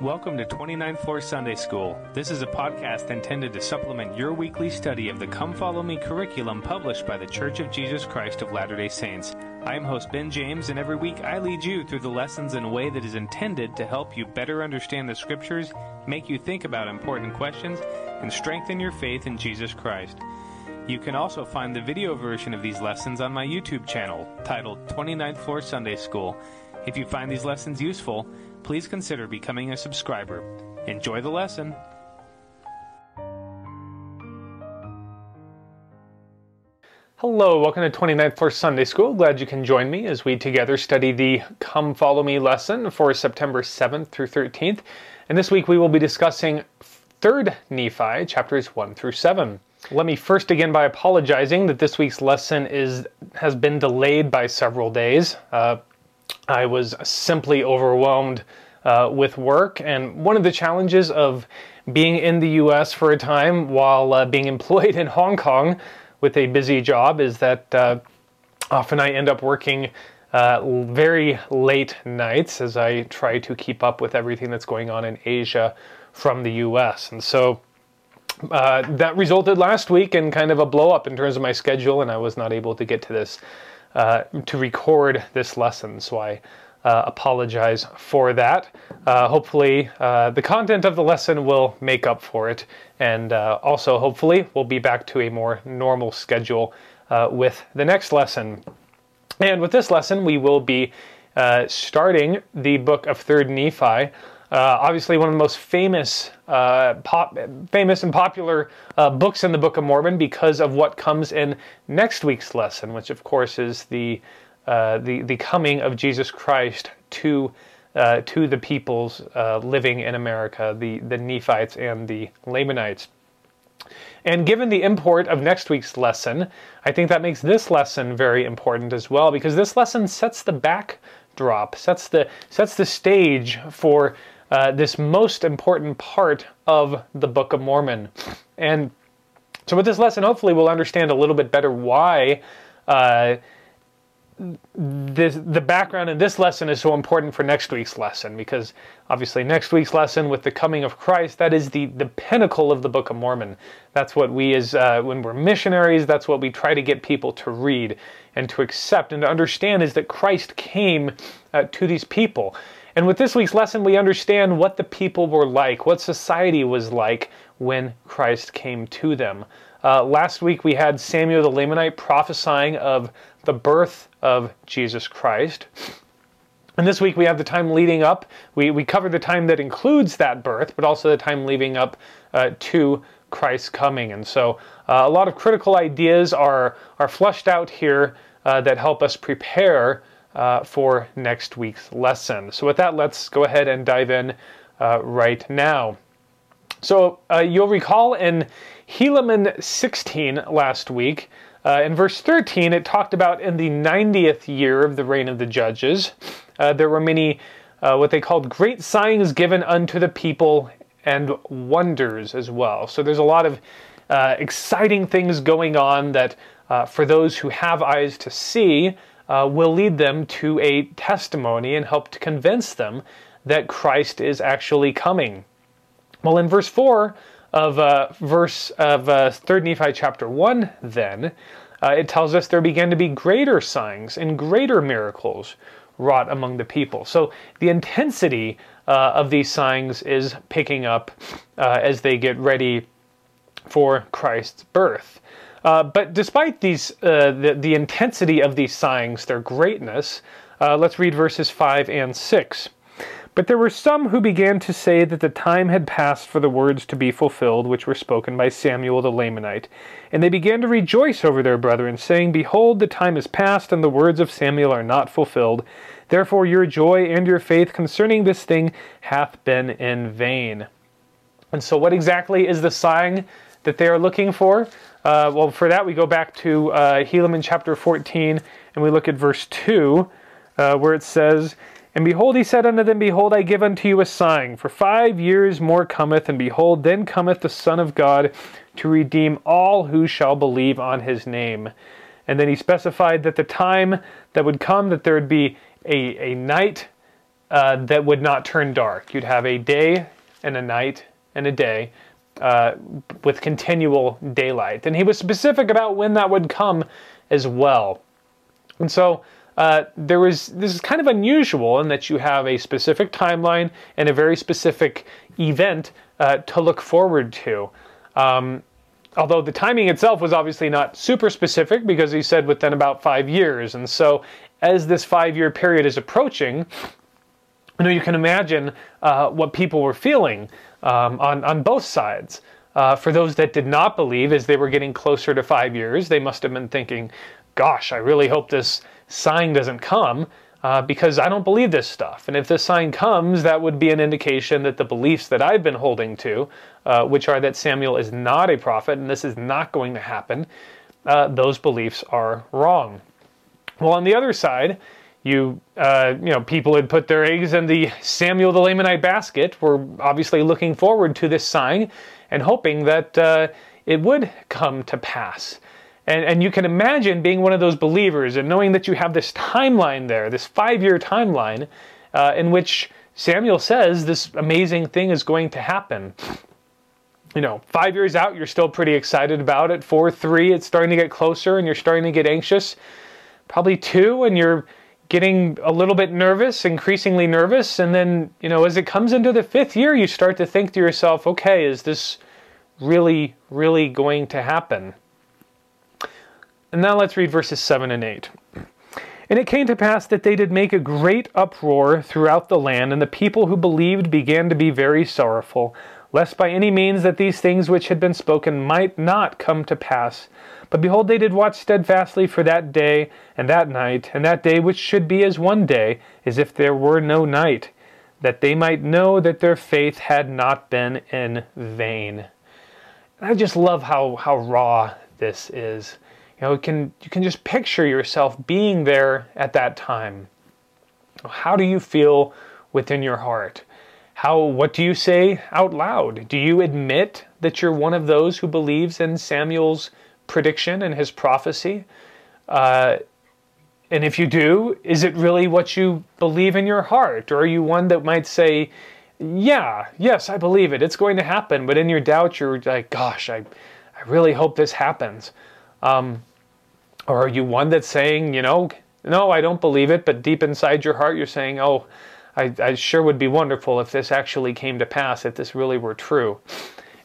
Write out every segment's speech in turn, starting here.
Welcome to 29th Floor Sunday School. This is a podcast intended to supplement your weekly study of the Come Follow Me curriculum published by the Church of Jesus Christ of Latter day Saints. I am host Ben James, and every week I lead you through the lessons in a way that is intended to help you better understand the Scriptures, make you think about important questions, and strengthen your faith in Jesus Christ. You can also find the video version of these lessons on my YouTube channel, titled 29th Floor Sunday School. If you find these lessons useful, please consider becoming a subscriber. Enjoy the lesson. Hello, welcome to 29th Floor Sunday School. Glad you can join me as we together study the Come Follow Me lesson for September 7th through 13th. And this week we will be discussing 3rd Nephi, chapters 1 through 7. Let me first begin by apologizing that this week's lesson is has been delayed by several days. Uh, I was simply overwhelmed uh, with work. And one of the challenges of being in the US for a time while uh, being employed in Hong Kong with a busy job is that uh, often I end up working uh, very late nights as I try to keep up with everything that's going on in Asia from the US. And so uh, that resulted last week in kind of a blow up in terms of my schedule, and I was not able to get to this uh, to record this lesson. So I uh, apologize for that. Uh, hopefully, uh, the content of the lesson will make up for it, and uh, also hopefully, we'll be back to a more normal schedule uh, with the next lesson. And with this lesson, we will be starting the book of Third Nephi. Uh, obviously, one of the most famous, uh, pop, famous and popular uh, books in the Book of Mormon because of what comes in next week's lesson, which of course is the uh, the the coming of Jesus Christ to uh, to the peoples uh, living in America, the the Nephites and the Lamanites. And given the import of next week's lesson, I think that makes this lesson very important as well because this lesson sets the backdrop, sets the sets the stage for uh, this most important part of the Book of Mormon. And so, with this lesson, hopefully, we'll understand a little bit better why. Uh, this, the background in this lesson is so important for next week's lesson because obviously next week's lesson with the coming of Christ that is the the pinnacle of the Book of Mormon. That's what we as uh, when we're missionaries that's what we try to get people to read and to accept and to understand is that Christ came uh, to these people. And with this week's lesson, we understand what the people were like, what society was like when Christ came to them. Uh, last week we had Samuel the Lamanite prophesying of the birth of Jesus Christ. And this week we have the time leading up. We, we cover the time that includes that birth, but also the time leading up uh, to Christ's coming. And so uh, a lot of critical ideas are, are flushed out here uh, that help us prepare uh, for next week's lesson. So, with that, let's go ahead and dive in uh, right now. So, uh, you'll recall in Helaman 16 last week, uh, in verse 13, it talked about in the 90th year of the reign of the judges, uh, there were many uh, what they called great signs given unto the people and wonders as well. So, there's a lot of exciting things going on that for those who have eyes to see, uh, will lead them to a testimony and help to convince them that Christ is actually coming. Well, in verse 4 of uh, verse of uh, 3rd Nephi chapter 1, then, uh, it tells us there began to be greater signs and greater miracles wrought among the people. So the intensity uh, of these signs is picking up uh, as they get ready for Christ's birth. Uh, but despite these, uh, the, the, intensity of these signs, their greatness, uh, let's read verses 5 and 6. But there were some who began to say that the time had passed for the words to be fulfilled which were spoken by Samuel the Lamanite. And they began to rejoice over their brethren, saying, Behold, the time is past, and the words of Samuel are not fulfilled. Therefore your joy and your faith concerning this thing hath been in vain. And so, what exactly is the sign that they are looking for? Uh, well, for that, we go back to uh, Helaman chapter 14 and we look at verse 2, uh, where it says, And behold, he said unto them, Behold, I give unto you a sign. For five years more cometh, and behold, then cometh the Son of God to redeem all who shall believe on his name. And then he specified that the time that would come, that there would be a, a night uh, that would not turn dark. You'd have a day and a night and a day uh, with continual daylight. And he was specific about when that would come as well. And so uh, there was this is kind of unusual in that you have a specific timeline and a very specific event uh, to look forward to. Um, although the timing itself was obviously not super specific because he said within about five years. And so as this five year period is approaching, you know, you can imagine uh, what people were feeling um, on, on both sides. Uh, for those that did not believe, as they were getting closer to five years, they must have been thinking, gosh, I really hope this sign doesn't come uh, because I don't believe this stuff. And if this sign comes, that would be an indication that the beliefs that I've been holding to, uh, which are that Samuel is not a prophet and this is not going to happen, uh, those beliefs are wrong. Well, on the other side, you uh, you know people had put their eggs in the Samuel the Lamanite basket. Were obviously looking forward to this sign and hoping that uh, it would come to pass. And, and you can imagine being one of those believers and knowing that you have this timeline there, this five-year timeline, uh, in which Samuel says this amazing thing is going to happen. You know, five years out, you're still pretty excited about it. Four, three, it's starting to get closer, and you're starting to get anxious. Probably two, and you're getting a little bit nervous, increasingly nervous, and then, you know, as it comes into the fifth year, you start to think to yourself, okay, is this really, really going to happen? And now let's read verses 7 and 8. And it came to pass that they did make a great uproar throughout the land, and the people who believed began to be very sorrowful, lest by any means that these things which had been spoken might not come to pass. But behold, they did watch steadfastly for that day and that night, and that day which should be as one day, as if there were no night, that they might know that their faith had not been in vain. And I just love how, how raw this is. You know, can, you can just picture yourself being there at that time. How do you feel within your heart? How, what do you say out loud? Do you admit that you're one of those who believes in Samuel's prediction and his prophecy? Uh, and if you do, is it really what you believe in your heart? Or are you one that might say, yeah, yes, I believe it. It's going to happen. But in your doubt, you're like, gosh, I, I really hope this happens. Um, or are you one that's saying, you know, no, I don't believe it, but deep inside your heart, you're saying, oh, I, I sure would be wonderful if this actually came to pass, if this really were true.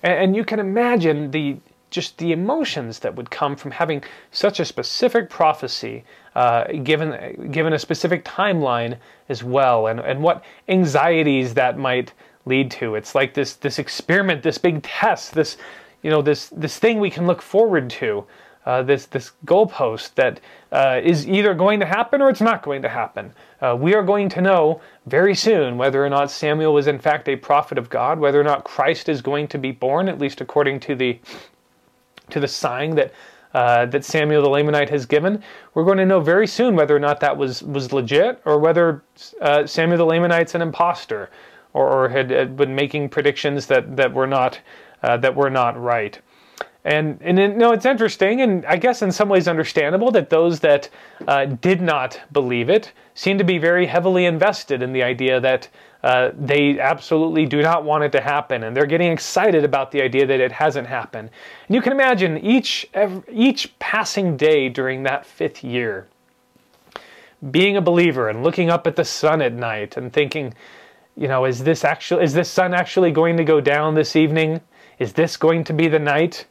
And, and you can imagine the just the emotions that would come from having such a specific prophecy uh, given given a specific timeline as well, and and what anxieties that might lead to. It's like this this experiment, this big test, this you know this this thing we can look forward to. Uh, this this goalpost that uh, is either going to happen or it's not going to happen. Uh, we are going to know very soon whether or not Samuel was in fact a prophet of God, whether or not Christ is going to be born, at least according to the to the sign that uh, that Samuel the Lamanite has given. We're going to know very soon whether or not that was was legit or whether uh, Samuel the Lamanite's an impostor or, or had, had, been making predictions that that were not uh, that were not right. And and you know it's interesting, and I guess in some ways understandable that those that uh, did not believe it seem to be very heavily invested in the idea that uh, they absolutely do not want it to happen, and they're getting excited about the idea that it hasn't happened. And you can imagine each every, each passing day during that fifth year, being a believer and looking up at the sun at night and thinking, you know, is this actually is this sun actually going to go down this evening? Is this going to be the night?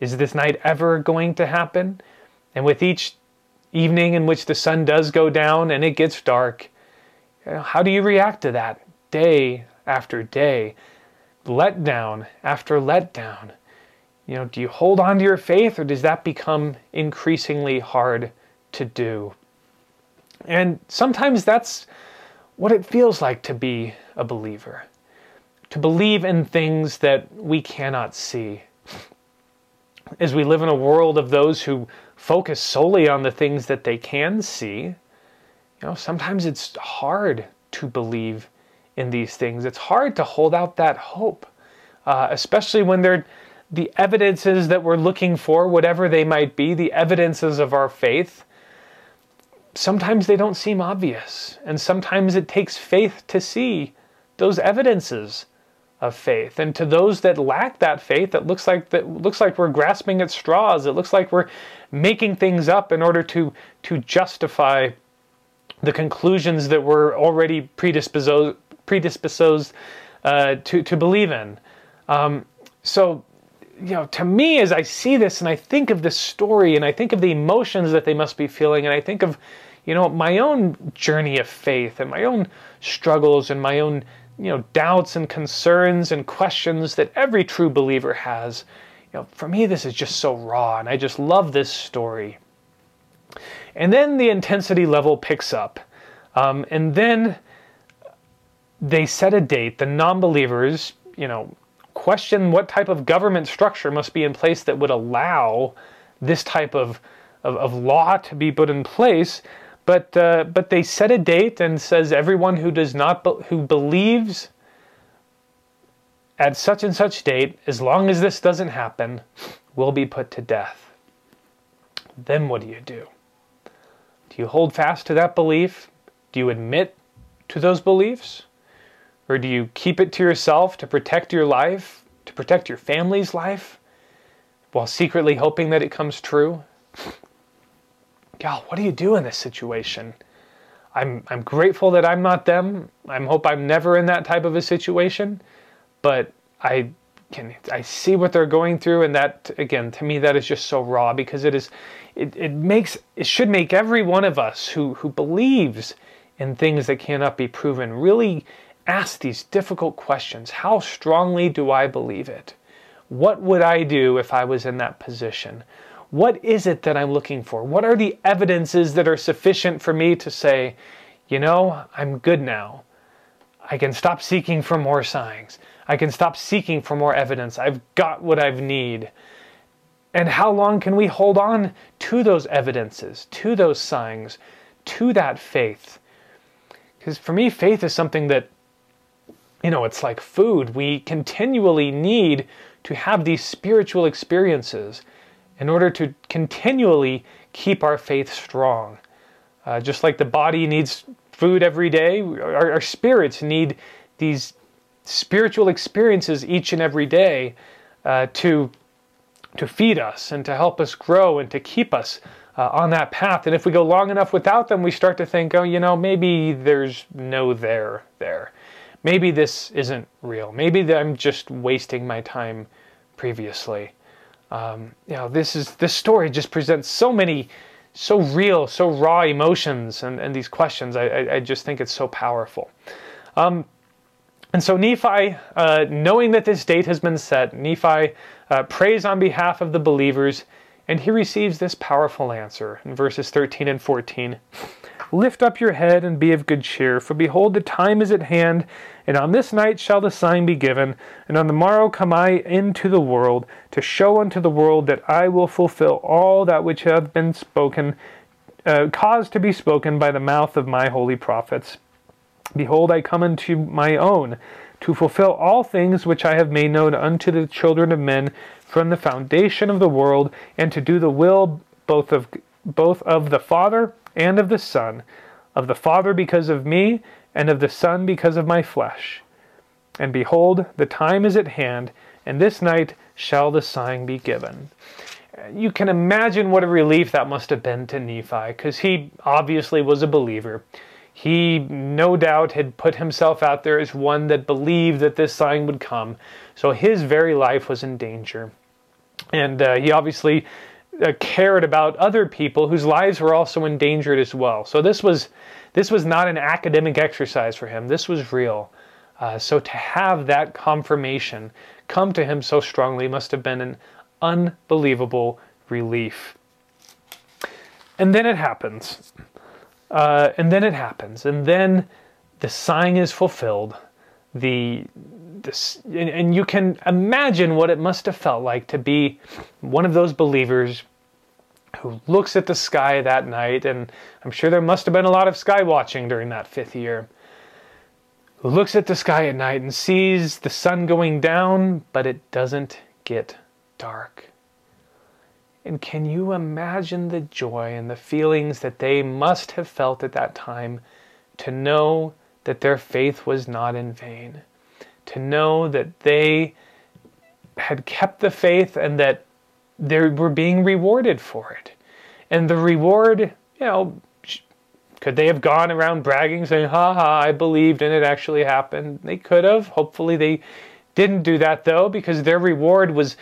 Is this night ever going to happen? And with each evening in which the sun does go down and it gets dark, how do you react to that? Day after day, letdown after letdown. You know, do you hold on to your faith or does that become increasingly hard to do? And sometimes that's what it feels like to be a believer. To believe in things that we cannot see. As we live in a world of those who focus solely on the things that they can see, you know, sometimes it's hard to believe in these things. It's hard to hold out that hope, uh, especially when they're the evidences that we're looking for, whatever they might be, the evidences of our faith. sometimes they don't seem obvious, and sometimes it takes faith to see those evidences of faith. And to those that lack that faith, it looks like that looks like we're grasping at straws. It looks like we're making things up in order to to justify the conclusions that we're already predisposed predisposed uh, to to believe in. Um, so, you know, to me, as I see this and I think of this story and I think of the emotions that they must be feeling, and I think of, you know, my own journey of faith and my own struggles and my own you know doubts and concerns and questions that every true believer has you know for me this is just so raw and i just love this story and then the intensity level picks up um, and then they set a date the non-believers you know question what type of government structure must be in place that would allow this type of, of, of law to be put in place but uh, but they set a date and says everyone who does not be- who believes at such and such date, as long as this doesn't happen, will be put to death. Then what do you do? Do you hold fast to that belief? Do you admit to those beliefs? Or do you keep it to yourself to protect your life, to protect your family's life, while secretly hoping that it comes true? God, what do you do in this situation? I'm I'm grateful that I'm not them. I hope I'm never in that type of a situation, but I can I see what they're going through, and that again to me that is just so raw because it is it, it makes it should make every one of us who who believes in things that cannot be proven really ask these difficult questions. How strongly do I believe it? What would I do if I was in that position? What is it that I'm looking for? What are the evidences that are sufficient for me to say, you know, I'm good now? I can stop seeking for more signs. I can stop seeking for more evidence. I've got what I need. And how long can we hold on to those evidences, to those signs, to that faith? Because for me, faith is something that, you know, it's like food. We continually need to have these spiritual experiences in order to continually keep our faith strong. Uh, just like the body needs food every day, our, our, spirits need these spiritual experiences each and every day uh, to, to feed us and to help us grow and to keep us uh, on that path. And if we go long enough without them, we start to think, oh, you know, maybe there's no there there. Maybe this isn't real. Maybe I'm just wasting my time previously um, you know, this is this story just presents so many, so real, so raw emotions and, and these questions. I, I, I just think it's so powerful. Um, and so Nephi, uh, knowing that this date has been set, Nephi uh, prays on behalf of the believers, and he receives this powerful answer in verses 13 and 14. Lift up your head and be of good cheer, for behold, the time is at hand, and on this night shall the sign be given, and on the morrow come I into the world, to show unto the world that I will fulfill all that which hath been spoken, uh, caused to be spoken by the mouth of my holy prophets. Behold, I come unto my own, to fulfill all things which I have made known unto the children of men from the foundation of the world, and to do the will both of both of the Father and of the Son, of the Father because of me, and of the Son because of my flesh. And behold, the time is at hand, and this night shall the sign be given. You can imagine what a relief that must have been to Nephi, because he obviously was a believer. He no doubt had put himself out there as one that believed that this sign would come. So his very life was in danger. And uh, he obviously uh, cared about other people whose lives were also endangered as well. So this was this was not an academic exercise for him. This was real. Uh, so to have that confirmation come to him so strongly must have been an unbelievable relief. And then it happens. Uh, and then it happens. And then the sign is fulfilled. The this, and, and you can imagine what it must have felt like to be one of those believers who looks at the sky that night, and I'm sure there must have been a lot of sky watching during that fifth year, who looks at the sky at night and sees the sun going down, but it doesn't get dark. And can you imagine the joy and the feelings that they must have felt at that time to know that their faith was not in vain? To know that they had kept the faith and that they were being rewarded for it. And the reward, you know, could they have gone around bragging, saying, ha ha, I believed and it actually happened? They could have. Hopefully, they didn't do that though, because their reward was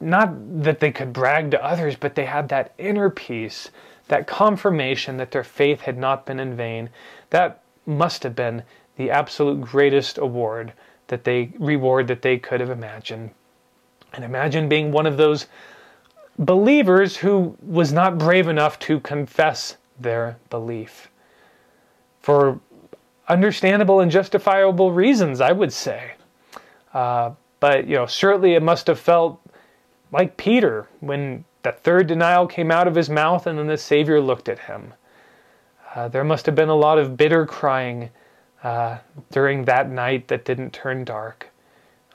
not that they could brag to others, but they had that inner peace, that confirmation that their faith had not been in vain. That must have been the absolute greatest award that they reward that they could have imagined. And imagine being one of those believers who was not brave enough to confess their belief. For understandable and justifiable reasons, I would say. Uh, but, you know, certainly it must have felt like Peter when the third denial came out of his mouth and then the Savior looked at him. Uh, there must have been a lot of bitter crying uh, during that night that didn't turn dark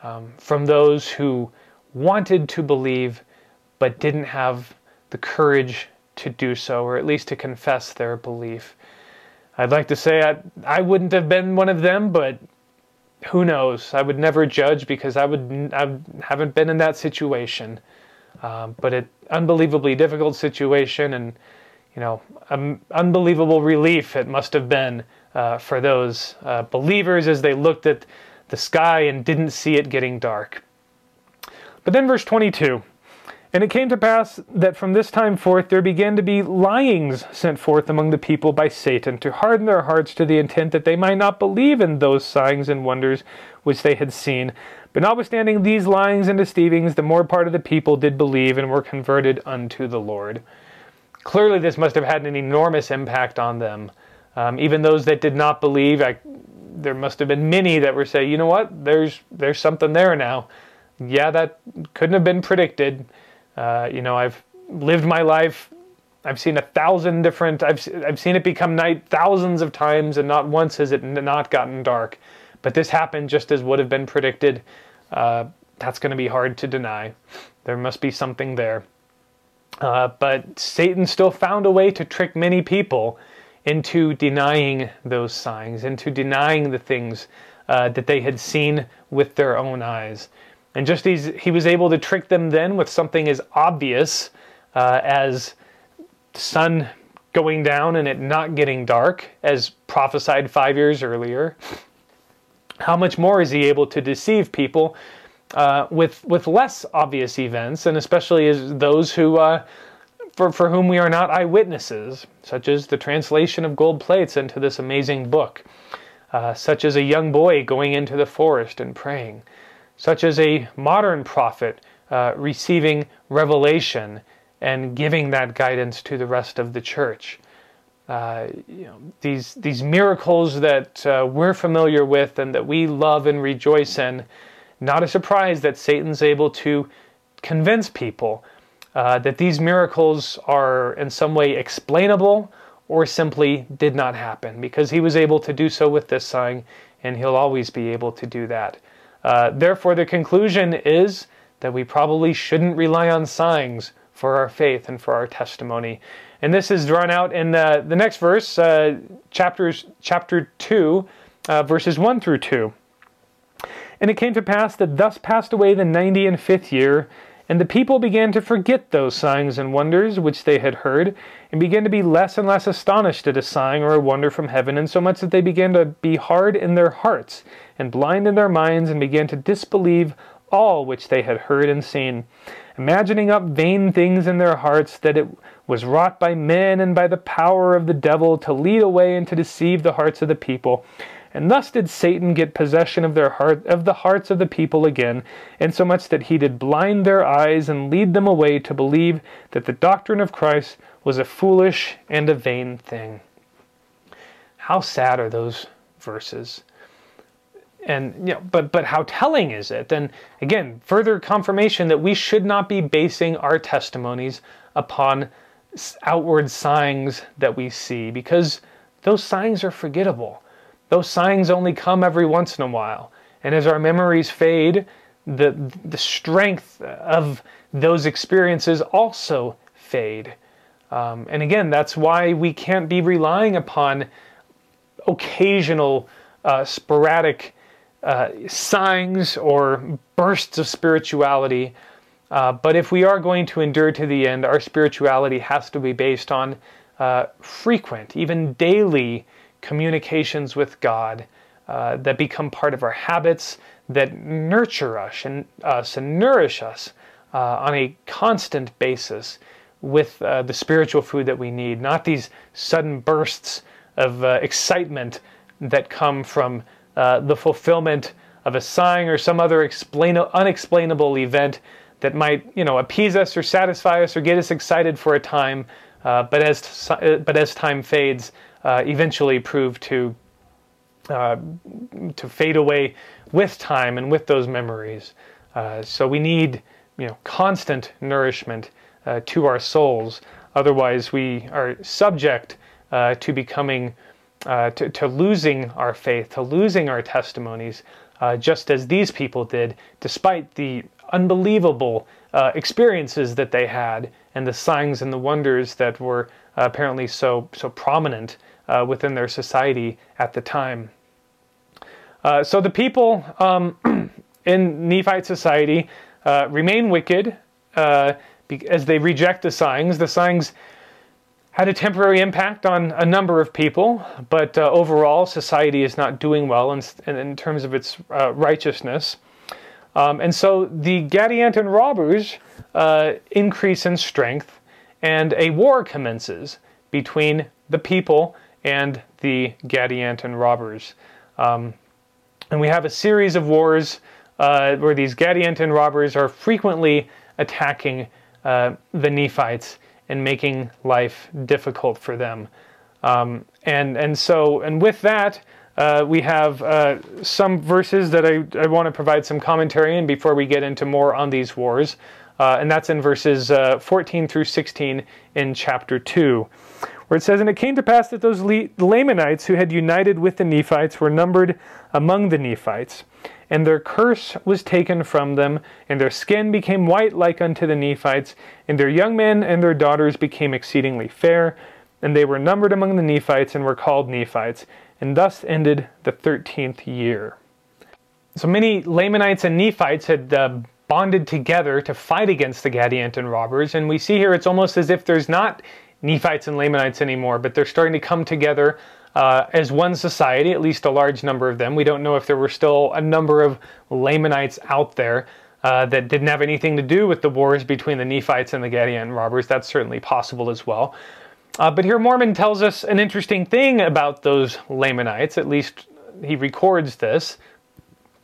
um, from those who wanted to believe but didn't have the courage to do so, or at least to confess their belief. I'd like to say I, I wouldn't have been one of them, but who knows? I would never judge because I would I haven't been in that situation. Um, but an unbelievably difficult situation, and you know, um, unbelievable relief it must have been uh, for those uh, believers as they looked at the sky and didn't see it getting dark. But then, verse 22 and it came to pass that from this time forth there began to be lyings sent forth among the people by Satan to harden their hearts to the intent that they might not believe in those signs and wonders which they had seen. But notwithstanding these lyings and deceivings, the more part of the people did believe and were converted unto the Lord. Clearly, this must have had an enormous impact on them. Um, even those that did not believe, I, there must have been many that were saying, you know what, there's there's something there now. Yeah, that couldn't have been predicted uh, you know, I've lived my life. I've seen a thousand different. I've I've seen it become night thousands of times, and not once has it not gotten dark. But this happened just as would have been predicted. Uh, that's going to be hard to deny. There must be something there. Uh, but Satan still found a way to trick many people into denying those signs, into denying the things uh, that they had seen with their own eyes. And just as he was able to trick them then with something as obvious uh, as the sun going down and it not getting dark, as prophesied five years earlier, how much more is he able to deceive people uh, with with less obvious events, and especially as those who uh, for for whom we are not eyewitnesses, such as the translation of gold plates into this amazing book, uh, such as a young boy going into the forest and praying such as a modern prophet uh, receiving revelation and giving that guidance to the rest of the church. Uh, you know, these these miracles that uh, we're familiar with and that we love and rejoice in. Not a surprise that Satan's able to convince people uh, that these miracles are in some way explainable or simply did not happen, because he was able to do so with this sign, and he'll always be able to do that. Uh, therefore, the conclusion is that we probably shouldn't rely on signs for our faith and for our testimony. And this is drawn out in the, the next verse, uh, chapters, chapter 2, uh, verses 1 through 2. And it came to pass that thus passed away the ninety and fifth year, and the people began to forget those signs and wonders which they had heard, and began to be less and less astonished at a sign or a wonder from heaven, insomuch that they began to be hard in their hearts, and blind in their minds, and began to disbelieve all which they had heard and seen, imagining up vain things in their hearts that it was wrought by men and by the power of the devil to lead away and to deceive the hearts of the people. And thus did Satan get possession of their heart of the hearts of the people again, insomuch that he did blind their eyes and lead them away to believe that the doctrine of Christ was a foolish and a vain thing. How sad are those verses? And you know, but but how telling is it? And again, further confirmation that we should not be basing our testimonies upon outward signs that we see because those signs are forgettable those signs only come every once in a while. And as our memories fade, the, the strength of those experiences also fade. Um, and again, that's why we can't be relying upon occasional, uh, sporadic uh, signs or bursts of spirituality. Uh, but if we are going to endure to the end, our spirituality has to be based on uh, frequent, even daily communications with God uh, that become part of our habits, that nurture us and us and nourish us uh, on a constant basis with uh, the spiritual food that we need, not these sudden bursts of uh, excitement that come from uh, the fulfillment of a sign or some other explain- unexplainable event that might, you know, appease us or satisfy us or get us excited for a time, uh, but as but as time fades, uh, eventually prove to uh, to fade away with time and with those memories. Uh, so we need, you know, constant nourishment uh, to our souls. Otherwise, we are subject uh, to becoming, to, to, losing our faith, to losing our testimonies, just as these people did, despite the unbelievable experiences that they had and the signs and the wonders that were apparently so so prominent within their society at the time. so the people um, in Nephite society remain wicked as they reject the signs. The signs had a temporary impact on a number of people, but uh, overall, society is not doing well in, in terms of its uh, righteousness. Um, and so the Gadianton robbers uh, increase in strength, and a war commences between the people and the Gadianton robbers. Um, and we have a series of wars uh, where these Gadianton robbers are frequently attacking uh, the Nephites and making life difficult for them. Um, and and so and with that, uh, we have uh, some verses that I, I want to provide some commentary in before we get into more on these wars. Uh, and that's in verses uh, 14 through 16 in chapter 2, where it says, And it came to pass that those Lamanites who had united with the Nephites were numbered among the Nephites and their curse was taken from them, and their skin became white like unto the Nephites, and their young men and their daughters became exceedingly fair, and they were numbered among the Nephites and were called Nephites. And thus ended the thirteenth year. So many Lamanites and Nephites had uh, bonded together to fight against the Gadianton robbers, and we see here it's almost as if there's not Nephites and Lamanites anymore, but they're starting to come together uh, as one society, at least a large number of them. We don't know if there were still a number of Lamanites out there uh, that didn't have anything to do with the wars between the Nephites and the Gadian robbers. That's certainly possible as well. Uh, but here Mormon tells us an interesting thing about those Lamanites, at least he records this,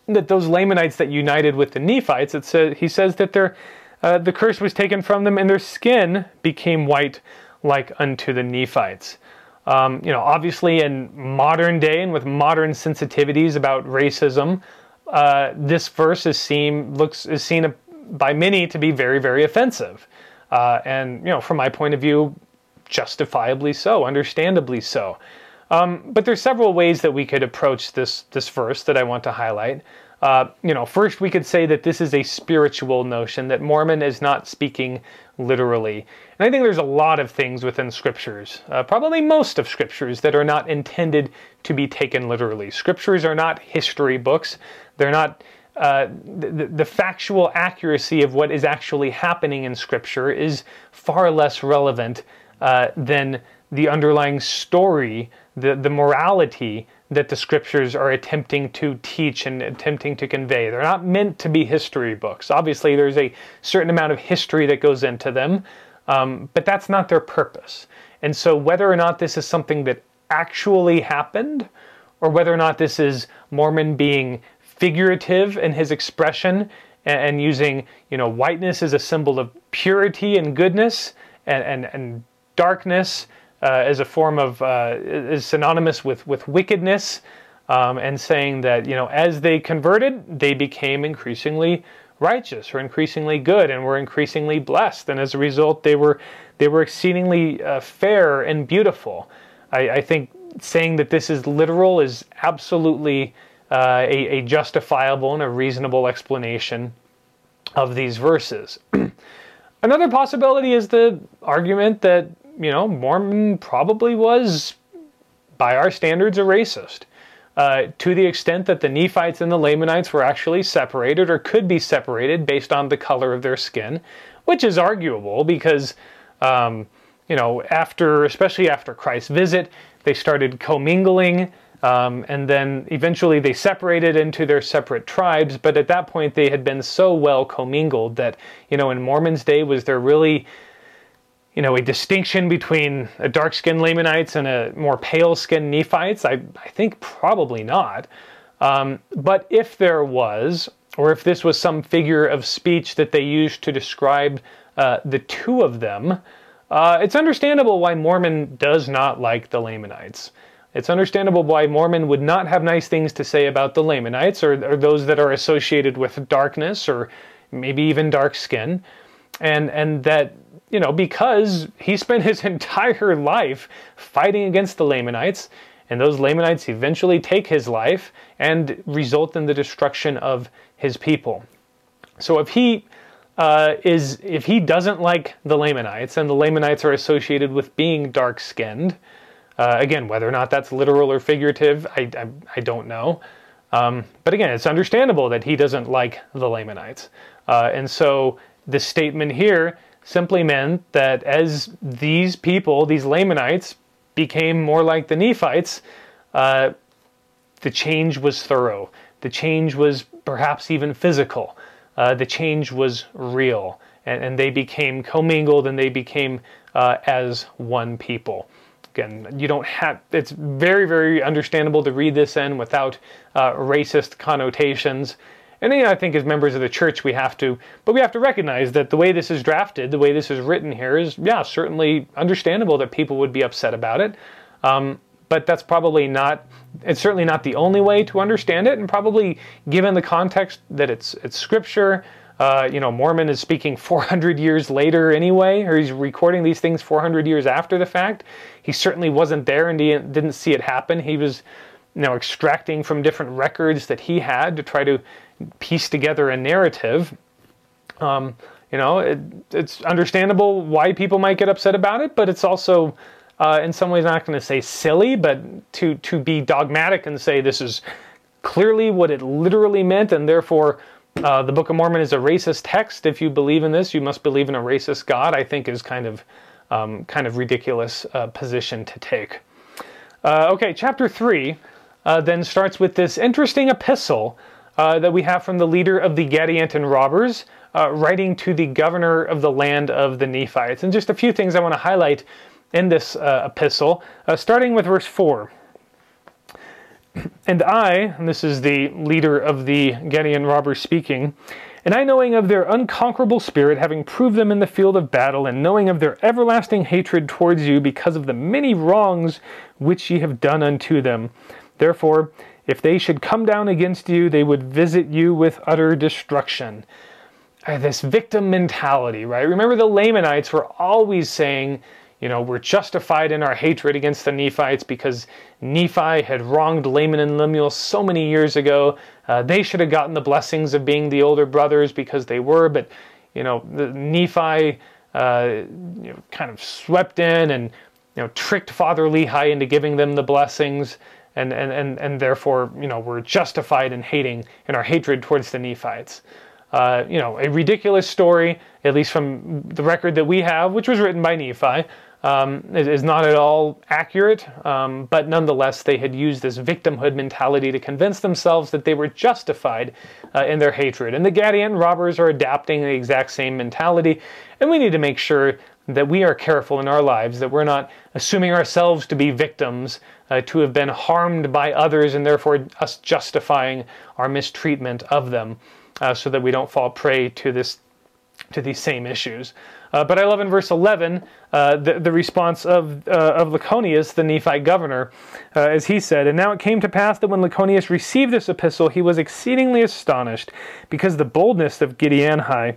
that those Lamanites that united with the Nephites, it says, he says that their, uh, the curse was taken from them and their skin became white like unto the Nephites. Um, you know, obviously in modern day and with modern sensitivities about racism, uh, this verse is seen looks is seen by many to be very very offensive, uh, and you know, from my point of view, justifiably so, understandably so. Um, but there's several ways that we could approach this this verse that I want to highlight. Uh, you know, first we could say that this is a spiritual notion that Mormon is not speaking literally. And I think there's a lot of things within scriptures, uh, probably most of scriptures, that are not intended to be taken literally. Scriptures are not history books. They're not. Uh, the, the factual accuracy of what is actually happening in Scripture is far less relevant uh, than the underlying story, the, the morality that the scriptures are attempting to teach and attempting to convey. They're not meant to be history books. Obviously, there's a certain amount of history that goes into them, um, but that's not their purpose. And so, whether or not this is something that actually happened, or whether or not this is Mormon being figurative in his expression and, and using, you know, whiteness as a symbol of purity and goodness and, and, and darkness as a form of uh, is synonymous with with wickedness, um, and saying that you know as they converted, they became increasingly righteous or increasingly good and were increasingly blessed, and as a result, they were they were exceedingly uh, fair and beautiful. I, I, think saying that this is literal is absolutely uh, a, a justifiable and a reasonable explanation of these verses. Another possibility is the argument that, you know, Mormon probably was, by our standards, a racist. Uh, to the extent that the Nephites and the Lamanites were actually separated or could be separated based on the color of their skin, which is arguable because, um, you know, after, especially after Christ's visit, they started commingling. Um, and then eventually they separated into their separate tribes, but at that point they had been so well commingled that, you know, in Mormon's day, was there really, you know, a distinction between a dark skinned Lamanites and a more pale skinned Nephites? I, I think probably not. Um, but if there was, or if this was some figure of speech that they used to describe uh, the two of them, uh, it's understandable why Mormon does not like the Lamanites. It's understandable why Mormon would not have nice things to say about the Lamanites or, or those that are associated with darkness or maybe even dark skin. And, and that, you know, because he spent his entire life fighting against the Lamanites, and those Lamanites eventually take his life and result in the destruction of his people. So if he uh, is if he doesn't like the Lamanites, and the Lamanites are associated with being dark skinned, uh, again, whether or not that's literal or figurative, I, I, I don't know. Um, but again, it's understandable that he doesn't like the Lamanites. Uh, and so the statement here simply meant that as these people, these Lamanites, became more like the Nephites, uh, the change was thorough. The change was perhaps even physical. Uh, the change was real. And, and, they became commingled and they became uh, as one people again, you don't have, it's very, very understandable to read this in without uh, racist connotations. And you know, I think as members of the church, we have to, but we have to recognize that the way this is drafted, the way this is written here is, yeah, certainly understandable that people would be upset about it. Um, but that's probably not, it's certainly not the only way to understand it. And probably given the context that it's, it's scripture, uh, you know, Mormon is speaking 400 years later anyway, or he's recording these things 400 years after the fact. He certainly wasn't there and he didn't see it happen. He was, know, extracting from different records that he had to try to piece together a narrative. Um, you know, it, it's understandable why people might get upset about it, but it's also, uh, in some ways, not going to say silly, but to to be dogmatic and say this is clearly what it literally meant, and therefore uh, the Book of Mormon is a racist text. If you believe in this, you must believe in a racist God. I think is kind of um, kind of ridiculous uh, position to take. Uh, okay, chapter three uh, then starts with this interesting epistle uh, that we have from the leader of the Gadianton robbers, uh, writing to the governor of the land of the Nephites. And just a few things I want to highlight in this epistle, starting with verse four. And I, and this is the leader of the Gadian robbers speaking, and I, knowing of their unconquerable spirit, having proved them in the field of battle, and knowing of their everlasting hatred towards you because of the many wrongs which ye have done unto them. Therefore, if they should come down against you, they would visit you with utter destruction. Uh, this victim mentality, right? Remember, the Lamanites were always saying, you know, we're justified in our hatred against the Nephites because Nephi had wronged Laman and Lemuel so many years ago. Uh, they should have gotten the blessings of being the older brothers because they were, but, you know, the Nephi uh, you know, kind of swept in and, you know, tricked Father Lehi into giving them the blessings. And, and, and, and therefore, you know, we're justified in hating, in our hatred towards the Nephites. Uh, you know, a ridiculous story, at least from the record that we have, which was written by Nephi, um, is not at all accurate, um, but nonetheless, they had used this victimhood mentality to convince themselves that they were justified uh, in their hatred. And the Gadian robbers are adapting the exact same mentality, and we need to make sure that we are careful in our lives, that we're not assuming ourselves to be victims, uh, to have been harmed by others, and therefore us justifying our mistreatment of them, uh, so that we don't fall prey to this to these same issues. Uh, but I love in verse 11 uh, the, the response of, uh, of Lachoneus, the Nephite governor, uh, as he said, And now it came to pass that when Lachoneus received this epistle, he was exceedingly astonished, because the boldness of Giddianhi,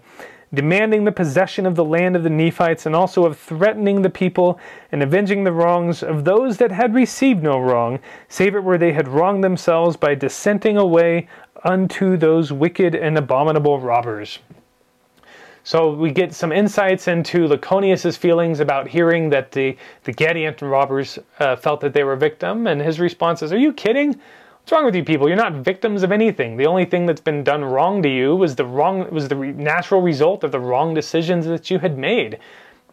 demanding the possession of the land of the Nephites, and also of threatening the people and avenging the wrongs of those that had received no wrong, save it where they had wronged themselves by dissenting away unto those wicked and abominable robbers. So we get some insights into Lachoneus's feelings about hearing that the, the Gadianton robbers uh, felt that they were a victim, and his response is, Are you kidding? What's wrong with you people? You're not victims of anything. The only thing that's been done wrong to you was the wrong was the re- natural result of the wrong decisions that you had made.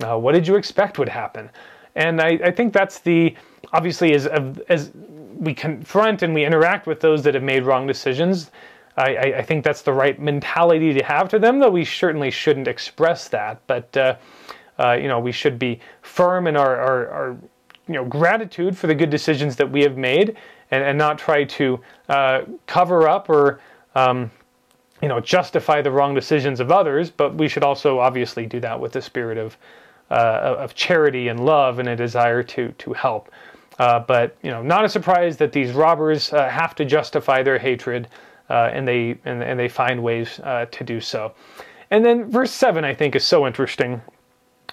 Uh, what did you expect would happen? And I, I think that's the obviously as as we confront and we interact with those that have made wrong decisions. I, I, think that's the right mentality to have to them, though we certainly shouldn't express that. But uh, uh, you know, we should be firm in our, our, our, you know gratitude for the good decisions that we have made, and, and not try to uh, cover up or um, you know justify the wrong decisions of others. But we should also obviously do that with the spirit of uh, of charity and love and a desire to to help. Uh, but you know, not a surprise that these robbers uh, have to justify their hatred uh, and they and, and, they find ways uh, to do so. And then verse seven, I think, is so interesting.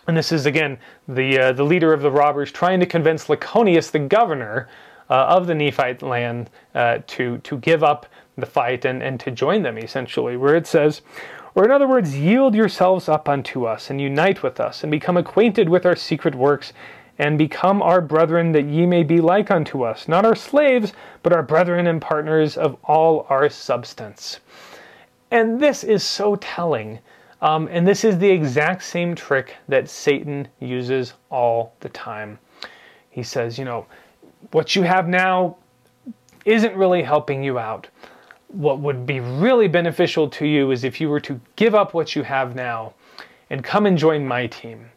And this is again the uh, the leader of the robbers trying to convince Lachoneus, the governor uh, of the Nephite land, uh, to to give up the fight and, and to join them, essentially, where it says, or in other words, yield yourselves up unto us and unite with us and become acquainted with our secret works and become our brethren, that ye may be like unto us, not our slaves, but our brethren and partners of all our substance. And this is so telling. Um, and this is the exact same trick that Satan uses all the time. He says, you know, what you have now isn't really helping you out. What would be really beneficial to you is if you were to give up what you have now and come and join my team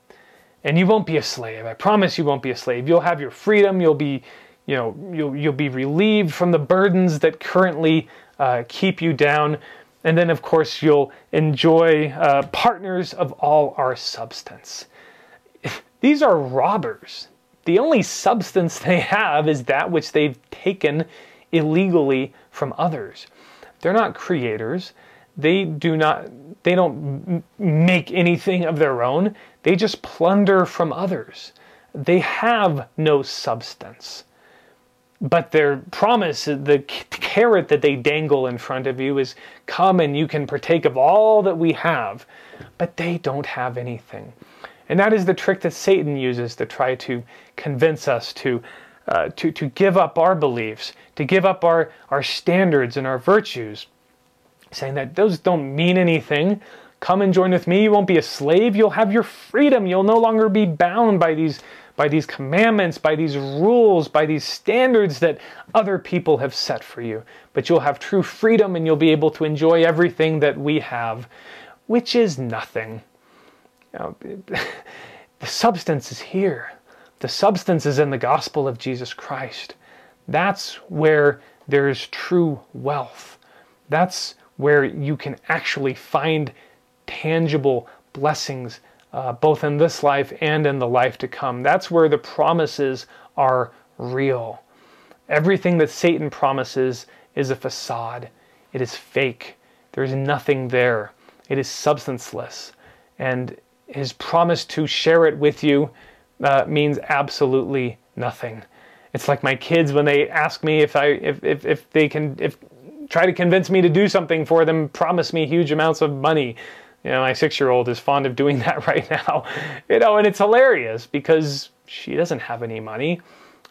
and you won't be a slave. I promise you won't be a slave. You'll have your freedom. You'll be, you know, you'll you'll be relieved from the burdens that currently uh, keep you down, and then of course you'll enjoy uh, partners of all our substance. These are robbers. The only substance they have is that which they've taken illegally from others. They're not creators. They do not. They don't make anything of their own. They just plunder from others. They have no substance. But their promise, the carrot that they dangle in front of you is come and you can partake of all that we have. But they don't have anything. And that is the trick that Satan uses to try to convince us to, uh, to, to give up our beliefs, to give up our, our standards and our virtues, saying that those don't mean anything. Come and join with me. You won't be a slave. You'll have your freedom. You'll no longer be bound by these by these commandments, by these rules, by these standards that other people have set for you. But you'll have true freedom and you'll be able to enjoy everything that we have, which is nothing. You know, the substance is here. The substance is in the gospel of Jesus Christ. That's where there's true wealth. That's where you can actually find tangible blessings, uh, both in this life and in the life to come. That's where the promises are real. Everything that Satan promises is a facade, it is fake. There's nothing there, it is substanceless. And his promise to share it with you uh, means absolutely nothing. It's like my kids when they ask me if I if, if, if they can if try to convince me to do something for them, promise me huge amounts of money. You know, my six year old is fond of doing that right now. You know, and it's hilarious because she doesn't have any money.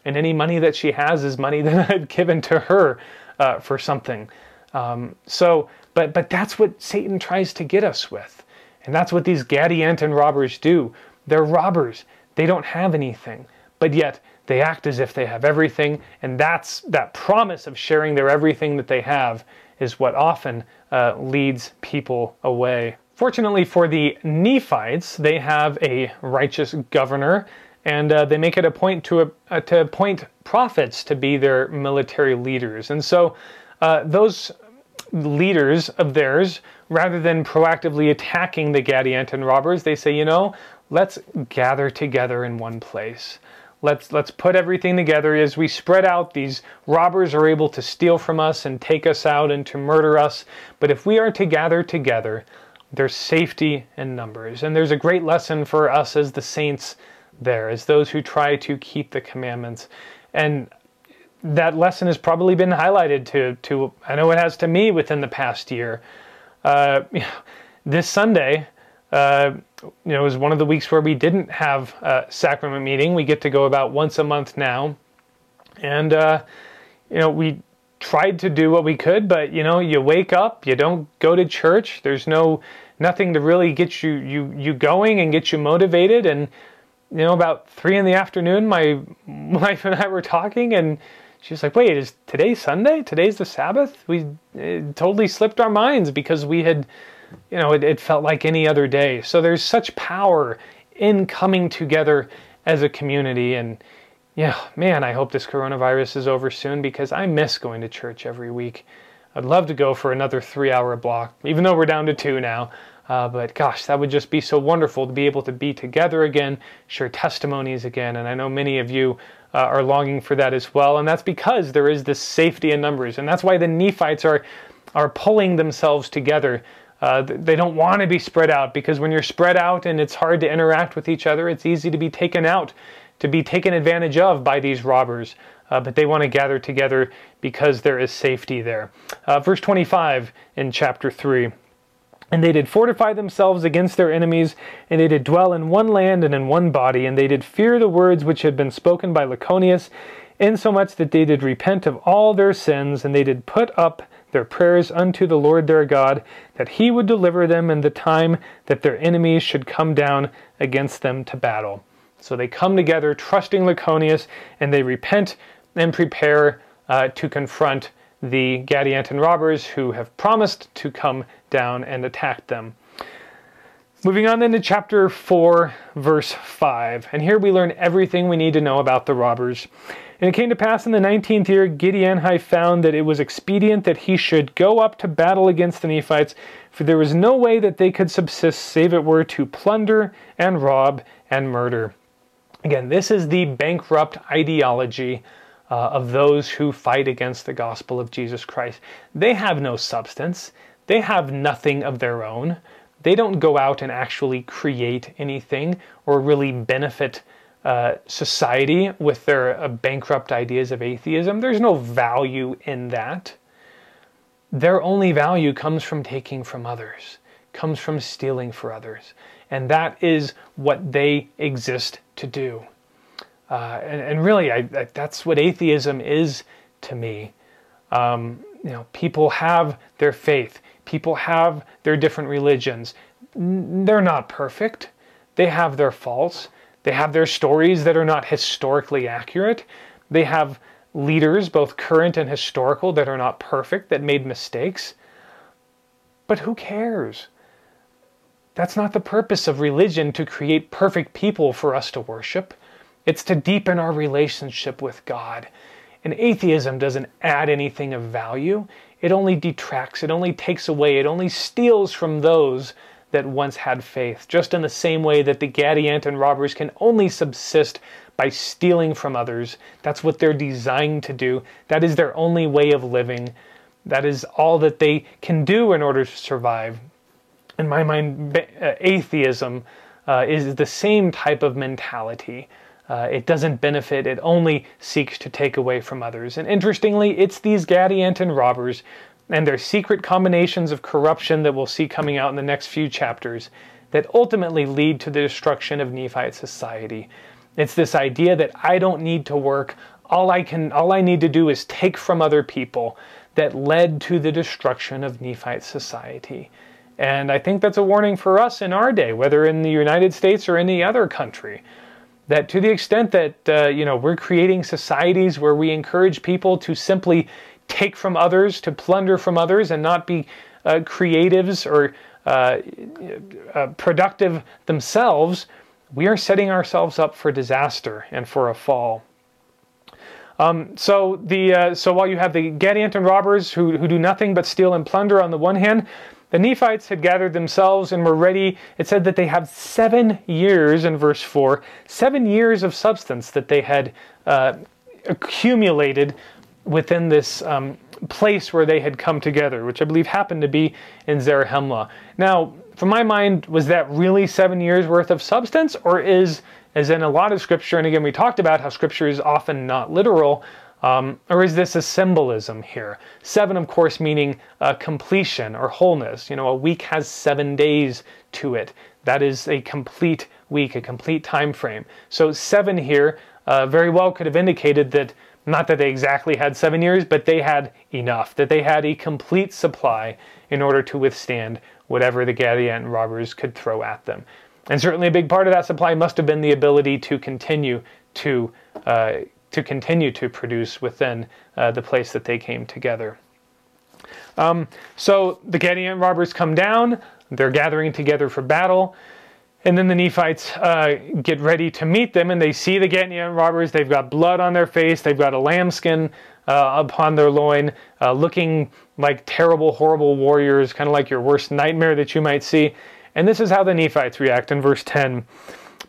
And any money that she has is money that I've given to her uh, for something. Um, so, but but that's what Satan tries to get us with, and that's what these Gadianton robbers do. They're robbers. They don't have anything, but yet they act as if they have everything, and that's that promise of sharing their everything that they have is what often uh, leads people away Fortunately for the Nephites, they have a righteous governor, and uh, they make it a point to, uh, to appoint prophets to be their military leaders. And so uh, those leaders of theirs, rather than proactively attacking the Gadianton robbers, they say, you know, let's gather together in one place. Let's let's put everything together as we spread out. These robbers are able to steal from us and take us out and to murder us. But if we are to gather together, there's safety in numbers. And there's a great lesson for us as the saints there, as those who try to keep the commandments. And that lesson has probably been highlighted to, to I know it has to me within the past year. Uh, this Sunday, uh, you know, it was one of the weeks where we didn't have a sacrament meeting. We get to go about once a month now. And, uh, you know, we tried to do what we could, but, you know, you wake up, you don't go to church. There's no, nothing to really get you, you, you going and get you motivated. And, you know, about three in the afternoon, my wife and I were talking and she was like, wait, is today Sunday? Today's the Sabbath? We totally slipped our minds because we had, you know, it, it felt like any other day. So there's such power in coming together as a community. And yeah, man, I hope this coronavirus is over soon because I miss going to church every week. I'd love to go for another three hour block, even though we're down to two now. Uh, but gosh, that would just be so wonderful to be able to be together again, share testimonies again. And I know many of you uh, are longing for that as well. And that's because there is this safety in numbers. And that's why the Nephites are, are pulling themselves together. Uh, they don't want to be spread out because when you're spread out and it's hard to interact with each other, it's easy to be taken out, to be taken advantage of by these robbers. Uh, but they want to gather together because there is safety there. Uh, verse 25 in chapter 3. And they did fortify themselves against their enemies, and they did dwell in one land and in one body, and they did fear the words which had been spoken by Lachoneus, insomuch that they did repent of all their sins, and they did put up their prayers unto the Lord their God, that he would deliver them in the time that their enemies should come down against them to battle. So they come together, trusting Lachoneus, and they repent and prepare uh, to confront the Gadianton robbers who have promised to come down and attack them. Moving on then to chapter 4, verse 5. And here we learn everything we need to know about the robbers. And it came to pass in the nineteenth year, Giddianhi found that it was expedient that he should go up to battle against the Nephites, for there was no way that they could subsist save it were to plunder and rob and murder. Again, this is the bankrupt ideology uh, of those who fight against the gospel of Jesus Christ. They have no substance, they have nothing of their own. They don't go out and actually create anything or really benefit uh, society with their uh, bankrupt ideas of atheism. There's no value in that. Their only value comes from taking from others, comes from stealing for others. And that is what they exist to do. Uh, and, and, really, I, I, that's what atheism is to me. Um, you know, people have their faith. People have their different religions. They're not perfect. They have their faults. They have their stories that are not historically accurate. They have leaders, both current and historical, that are not perfect, that made mistakes. But who cares? That's not the purpose of religion to create perfect people for us to worship. It's to deepen our relationship with God. And atheism doesn't add anything of value. It only detracts, it only takes away, it only steals from those that once had faith, just in the same way that the Gadianton robbers can only subsist by stealing from others. That's what they're designed to do. That is their only way of living. That is all that they can do in order to survive. In my mind, uh, atheism uh, is the same type of mentality. Uh, it doesn't benefit, it only seeks to take away from others. And interestingly, it's these Gadianton robbers and their secret combinations of corruption that we'll see coming out in the next few chapters that ultimately lead to the destruction of Nephite society. It's this idea that I don't need to work, all I can all I need to do is take from other people that led to the destruction of Nephite society. And I think that's a warning for us in our day, whether in the United States or any other country that to the extent that uh, you know we're creating societies where we encourage people to simply take from others, to plunder from others, and not be uh, creatives or uh, uh productive themselves, we are setting ourselves up for disaster and for a fall. Um, so the uh, so while you have the Gadianton robbers who, who do nothing but steal and plunder on the one hand, the Nephites had gathered themselves and were ready. It said that they had seven years in verse 4, seven years of substance that they had uh, accumulated within this um, place where they had come together, which I believe happened to be in Zarahemla. Now, from my mind, was that really seven years worth of substance, or is, as in a lot of scripture, and again, we talked about how scripture is often not literal, um, or is this a symbolism here? Seven, of course, meaning uh, completion or wholeness. You know, a week has seven days to it. That is a complete week, a complete time frame. So seven here uh, very well could have indicated that not that they exactly had seven years, but they had enough, that they had a complete supply in order to withstand whatever the Gadianton robbers could throw at them. And certainly a big part of that supply must have been the ability to continue to uh, to continue to produce within uh, the place that they came together. Um, so the Gadianton robbers come down, they're gathering together for battle. And then the Nephites uh, get ready to meet them, and they see the Gadianton robbers. They've got blood on their face, they've got a lambskin uh, upon their loin, uh, looking like terrible, horrible warriors, kind of like your worst nightmare that you might see. And this is how the Nephites react in verse 10.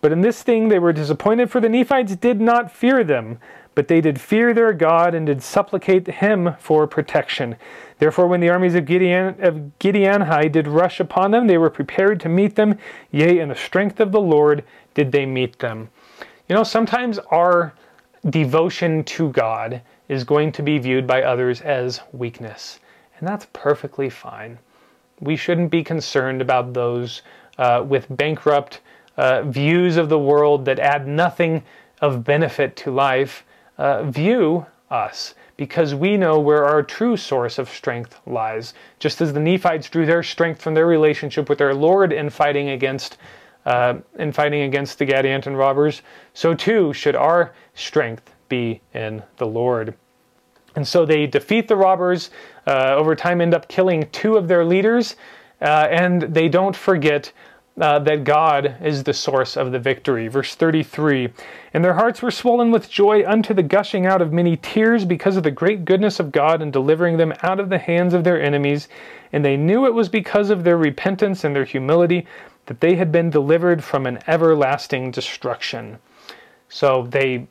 But in this thing they were disappointed, for the Nephites did not fear them, but they did fear their God and did supplicate him for protection. Therefore, when the armies of Gideon of Giddianhi did rush upon them, they were prepared to meet them. Yea, in the strength of the Lord did they meet them. You know, sometimes our devotion to God is going to be viewed by others as weakness, and that's perfectly fine. We shouldn't be concerned about those uh, with bankrupt uh, views of the world that add nothing of benefit to life. Uh, view us because we know where our true source of strength lies. Just as the Nephites drew their strength from their relationship with their Lord in fighting against uh, in fighting against the Gadianton robbers, so too should our strength be in the Lord. And so they defeat the robbers. Uh, over time, end up killing two of their leaders, uh, and they don't forget uh, that God is the source of the victory. Verse 33 And their hearts were swollen with joy unto the gushing out of many tears because of the great goodness of God in delivering them out of the hands of their enemies. And they knew it was because of their repentance and their humility that they had been delivered from an everlasting destruction. So they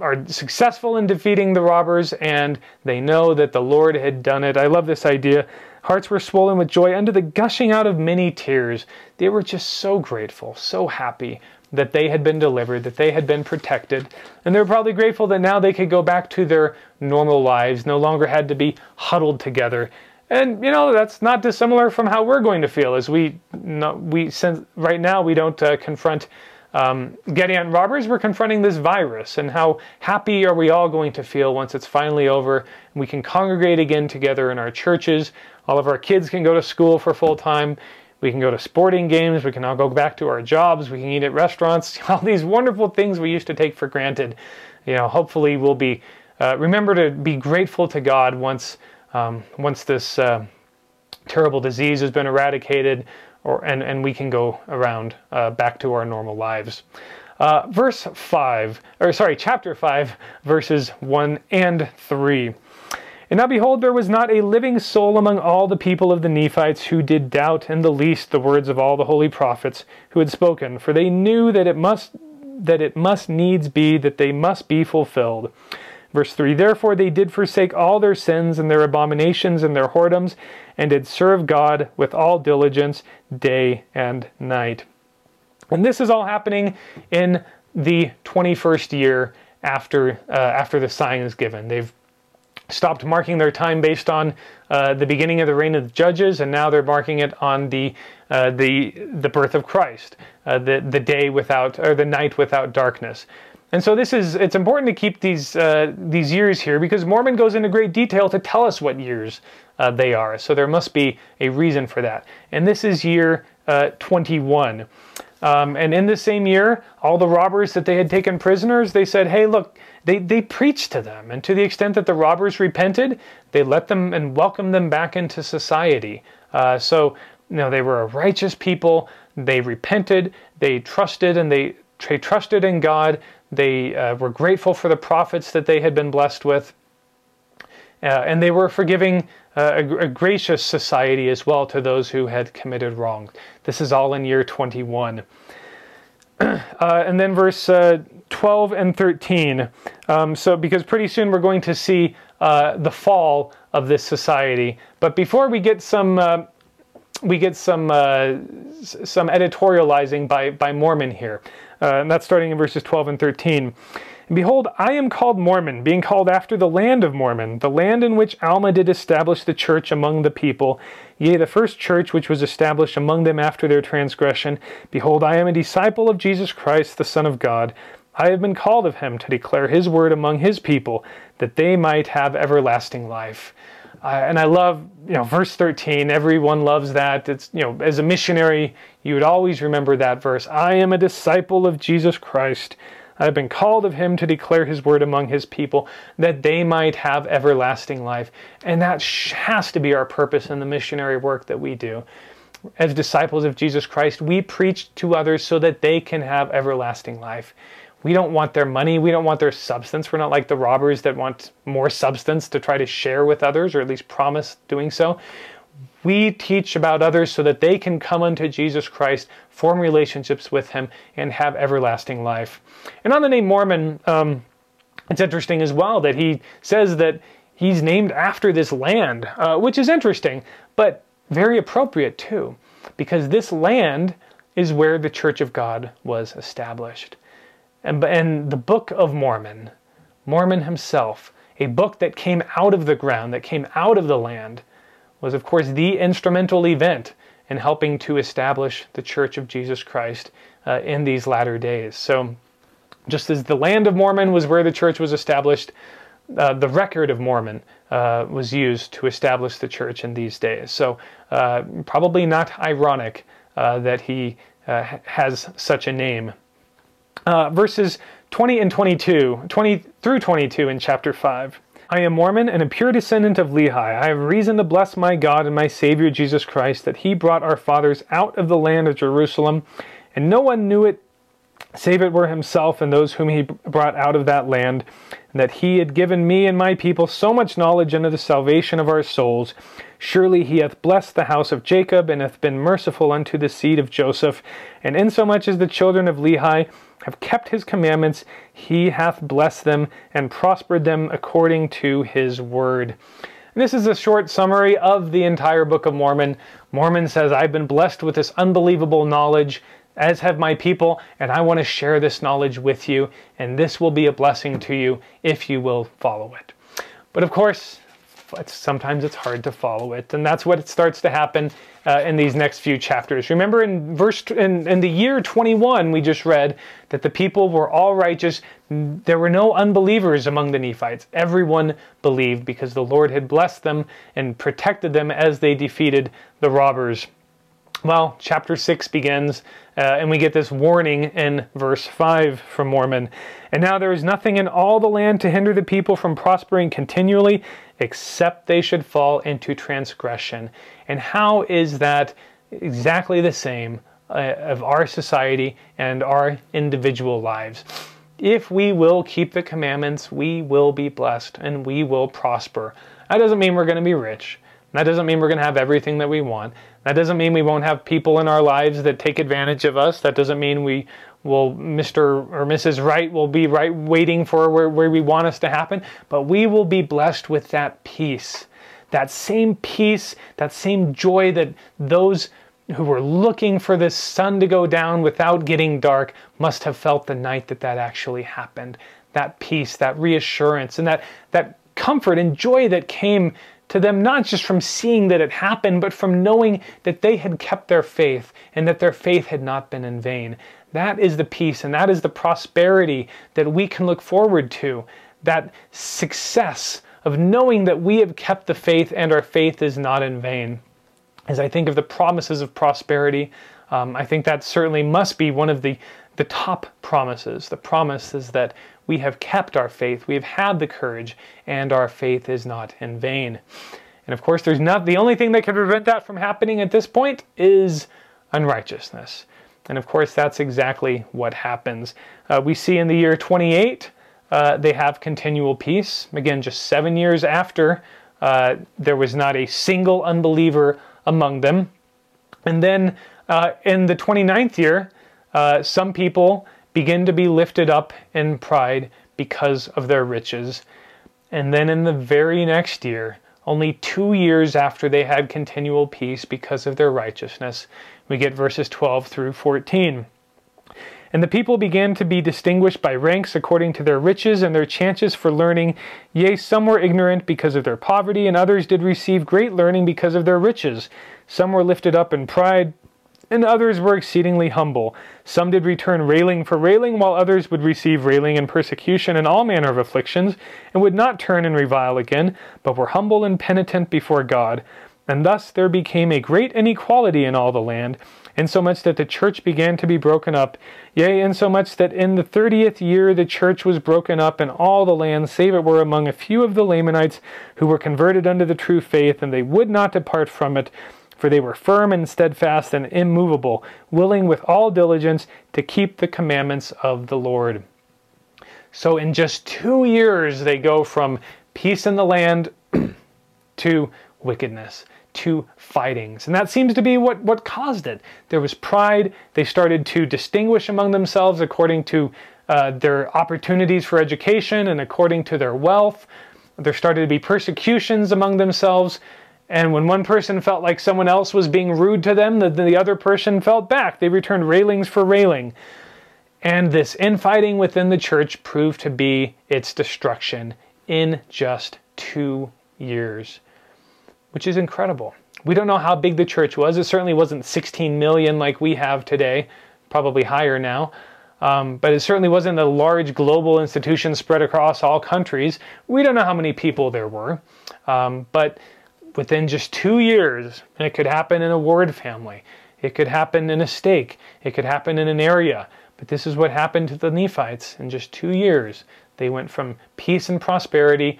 are successful in defeating the robbers and they know that the Lord had done it. I love this idea Hearts were swollen with joy under the gushing out of many tears. They were just so grateful, so happy that they had been delivered, that they had been protected, and they were probably grateful that now they could go back to their normal lives, no longer had to be huddled together. And you know that's not dissimilar from how we're going to feel as we we since right now we don't uh, confront um, Gadianton robbers, we're confronting this virus, and how happy are we all going to feel once it's finally over we can congregate again together in our churches. All of our kids can go to school for full time. We can go to sporting games. We can all go back to our jobs. We can eat at restaurants. All these wonderful things we used to take for granted. You know, hopefully we'll be uh, remember to be grateful to God once um, once this uh, terrible disease has been eradicated or, and, and we can go around uh, back to our normal lives. Uh, verse 5, or sorry, chapter 5, verses 1 and 3. And now behold, there was not a living soul among all the people of the Nephites who did doubt in the least the words of all the holy prophets who had spoken, for they knew that it must that it must needs be that they must be fulfilled. Verse 3 Therefore they did forsake all their sins and their abominations and their whoredoms, and did serve God with all diligence day and night. And this is all happening in the 21st year after, uh, after the sign is given. They've stopped marking their time based on uh, the beginning of the reign of the judges, and now they're marking it on the uh, the the birth of Christ, uh, the the day without or the night without darkness. And so this is it's important to keep these uh, these years here because Mormon goes into great detail to tell us what years uh, they are. So there must be a reason for that. And this is year uh, 21. Um, and in the same year, all the robbers that they had taken prisoners, they said, "Hey, look." They, they preached to them, and to the extent that the robbers repented, they let them and welcomed them back into society. Uh, so, you know, they were a righteous people. They repented, they trusted, and they, they trusted in God. They uh, were grateful for the prophets that they had been blessed with. Uh, and they were forgiving uh, a, a, gracious society as well to those who had committed wrong. This is all in year 21. Uh, and then verse uh, 12 and 13. Um, so, because pretty soon we're going to see uh, the fall of this society. But before we get some we get some uh, some editorializing by by Mormon here, uh, and that's starting in verses 12 and 13. And behold, I am called Mormon, being called after the land of Mormon, the land in which Alma did establish the church among the people, yea, the first church which was established among them after their transgression. Behold, I am a disciple of Jesus Christ, the Son of God. I have been called of him to declare his word among his people, that they might have everlasting life. Uh, and I love, you know, verse 13. Everyone loves that. It's, you know, as a missionary, you would always remember that verse. I am a disciple of Jesus Christ. I have been called of him to declare his word among his people, that they might have everlasting life. And that has to be our purpose in the missionary work that we do. As disciples of Jesus Christ, we preach to others so that they can have everlasting life. We don't want their money. We don't want their substance. We're not like the robbers that want more substance to try to share with others or at least promise doing so. We teach about others so that they can come unto Jesus Christ, form relationships with Him, and have everlasting life. And on the name Mormon, um, it's interesting as well that he says that he's named after this land, uh, which is interesting, but very appropriate too, because this land is where the Church of God was established. And, and the Book of Mormon, Mormon himself, a book that came out of the ground, that came out of the land, was of course the instrumental event in helping to establish the Church of Jesus Christ uh, in these latter days. So, just as the land of Mormon was where the church was established, uh, the record of Mormon uh, was used to establish the church in these days. So, uh, probably not ironic uh, that he uh, has such a name uh, verses 20 and 22, 20 through 22 in chapter 5. I am Mormon and a pure descendant of Lehi. I have reason to bless my God and my Savior Jesus Christ that he brought our fathers out of the land of Jerusalem, and no one knew it save it were himself and those whom he brought out of that land, and that he had given me and my people so much knowledge unto the salvation of our souls. Surely he hath blessed the house of Jacob, and hath been merciful unto the seed of Joseph. And insomuch as the children of Lehi have kept his commandments, he hath blessed them and prospered them according to his word. And this is a short summary of the entire Book of Mormon. Mormon says, I've been blessed with this unbelievable knowledge, as have my people, and I want to share this knowledge with you, and this will be a blessing to you if you will follow it. But of course, it's, sometimes it's hard to follow it, and that's what it starts to happen uh, in these next few chapters. Remember in verse in, in the year 21 we just read that the people were all righteous. There were no unbelievers among the Nephites. Everyone believed because the Lord had blessed them and protected them as they defeated the robbers. Well, chapter 6 begins, uh, and we get this warning in verse 5 from Mormon. And now there is nothing in all the land to hinder the people from prospering continually, except they should fall into transgression. And how is that exactly the same uh, of our society and our individual lives? If we will keep the commandments, we will be blessed and we will prosper. That doesn't mean we're going to be rich. That doesn't mean we're going to have everything that we want. That doesn't mean we won't have people in our lives that take advantage of us. That doesn't mean we will, Mr. or Mrs. Right will be right waiting for where, where we want us to happen. But we will be blessed with that peace. That same peace, that same joy that those who were looking for this sun to go down without getting dark must have felt the night that that actually happened. That peace, that reassurance, and that, that comfort and joy that came to them not just from seeing that it happened, but from knowing that they had kept their faith and that their faith had not been in vain. That is the peace and that is the prosperity that we can look forward to. That success of knowing that we have kept the faith and our faith is not in vain. As I think of the promises of prosperity, um, I think that certainly must be one of the, the top promises. The promise is that we have kept our faith, we have had the courage, and our faith is not in vain. And of course, there's not the only thing that can prevent that from happening at this point is unrighteousness. And of course, that's exactly what happens. Uh, we see in the year 28, uh, they have continual peace. Again, just seven years after, uh, there was not a single unbeliever among them. And then uh, in the 29th year, uh, some people begin to be lifted up in pride because of their riches. And then in the very next year, only two years after they had continual peace because of their righteousness, we get verses 12 through 14. And the people began to be distinguished by ranks according to their riches and their chances for learning. Yea, some were ignorant because of their poverty, and others did receive great learning because of their riches. Some were lifted up in pride, and others were exceedingly humble. Some did return railing for railing, while others would receive railing and persecution and all manner of afflictions, and would not turn and revile again, but were humble and penitent before God. And thus there became a great inequality in all the land insomuch that the church began to be broken up, yea, insomuch that in the thirtieth year the church was broken up in all the land, save it were among a few of the Lamanites who were converted unto the true faith, and they would not depart from it. For they were firm and steadfast and immovable, willing with all diligence to keep the commandments of the Lord. So, in just two years, they go from peace in the land to wickedness to fightings. And that seems to be what, what caused it. There was pride. They started to distinguish among themselves according to uh, their opportunities for education and according to their wealth. There started to be persecutions among themselves. And when one person felt like someone else was being rude to them, then the other person felt back. They returned railings for railing. And this infighting within the church proved to be its destruction in just two years which is incredible. We don't know how big the church was. It certainly wasn't 16 million like we have today, probably higher now. Um, but it certainly wasn't a large global institution spread across all countries. We don't know how many people there were. Um, but within just two years, and it could happen in a ward family, it could happen in a stake, it could happen in an area. But this is what happened to the Nephites in just two years. They went from peace and prosperity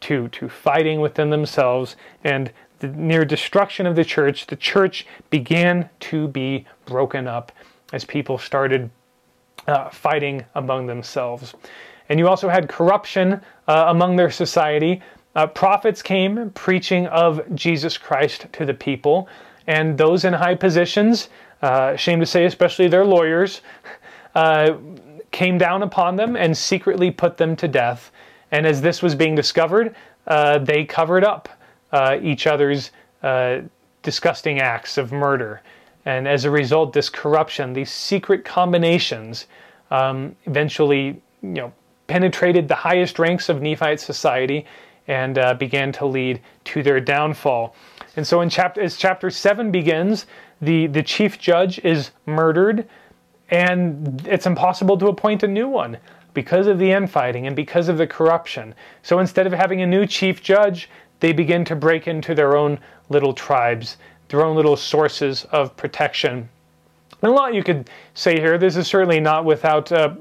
to, to fighting within themselves and the near destruction of the church, the church began to be broken up as people started uh, fighting among themselves. And you also had corruption uh, among their society. Uh, prophets came preaching of Jesus Christ to the people, and those in high positions, uh, shame to say, especially their lawyers, uh, came down upon them and secretly put them to death. And as this was being discovered, uh, they covered up uh, each other's uh, disgusting acts of murder. And as a result, this corruption, these secret combinations, um, eventually, you know, penetrated the highest ranks of Nephite society and uh, began to lead to their downfall. And so, in chapter as chapter seven begins, the the chief judge is murdered, and it's impossible to appoint a new one because of the infighting and because of the corruption. So instead of having a new chief judge, they begin to break into their own little tribes, their own little sources of protection. And a lot you could say here. This is certainly not without uh,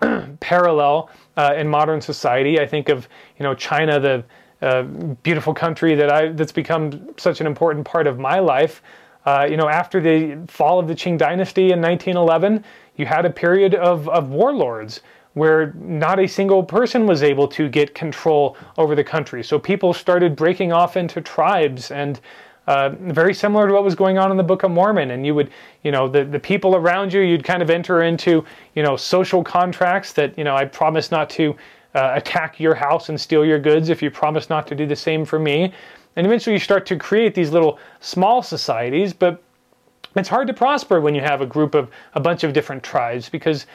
parallel uh, in modern society. I think of you know China, the uh, beautiful country that I that's become such an important part of my life. Uh, you know, after the fall of the Qing dynasty in 1911, you had a period of, of warlords where not a single person was able to get control over the country. So people started breaking off into tribes and uh, very similar to what was going on in the Book of Mormon. And you would, you know, the, the people around you, you'd kind of enter into, you know, social contracts that, you know, I promise not to uh, attack your house and steal your goods if you promise not to do the same for me. And eventually you start to create these little small societies, but it's hard to prosper when you have a group of a bunch of different tribes because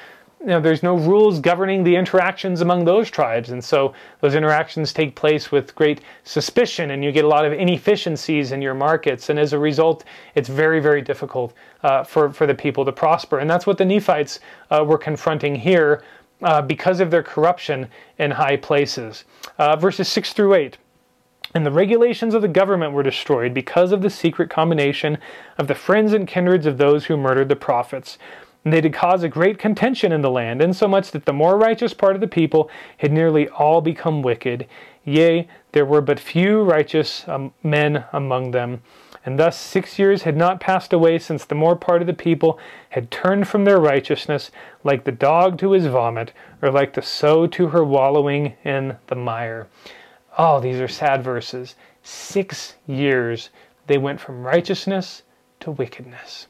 you know, there's no rules governing the interactions among those tribes. And so those interactions take place with great suspicion, and you get a lot of inefficiencies in your markets. And as a result, it's very, very difficult uh, for, for the people to prosper. And that's what the Nephites uh, were confronting here uh, because of their corruption in high places. Uh, verses 6 through 8. And the regulations of the government were destroyed because of the secret combination of the friends and kindreds of those who murdered the prophets. And they did cause a great contention in the land, insomuch that the more righteous part of the people had nearly all become wicked. Yea, there were but few righteous um, men among them. And thus six years had not passed away since the more part of the people had turned from their righteousness, like the dog to his vomit, or like the sow to her wallowing in the mire. Oh, these are sad verses. Six years they went from righteousness to wickedness.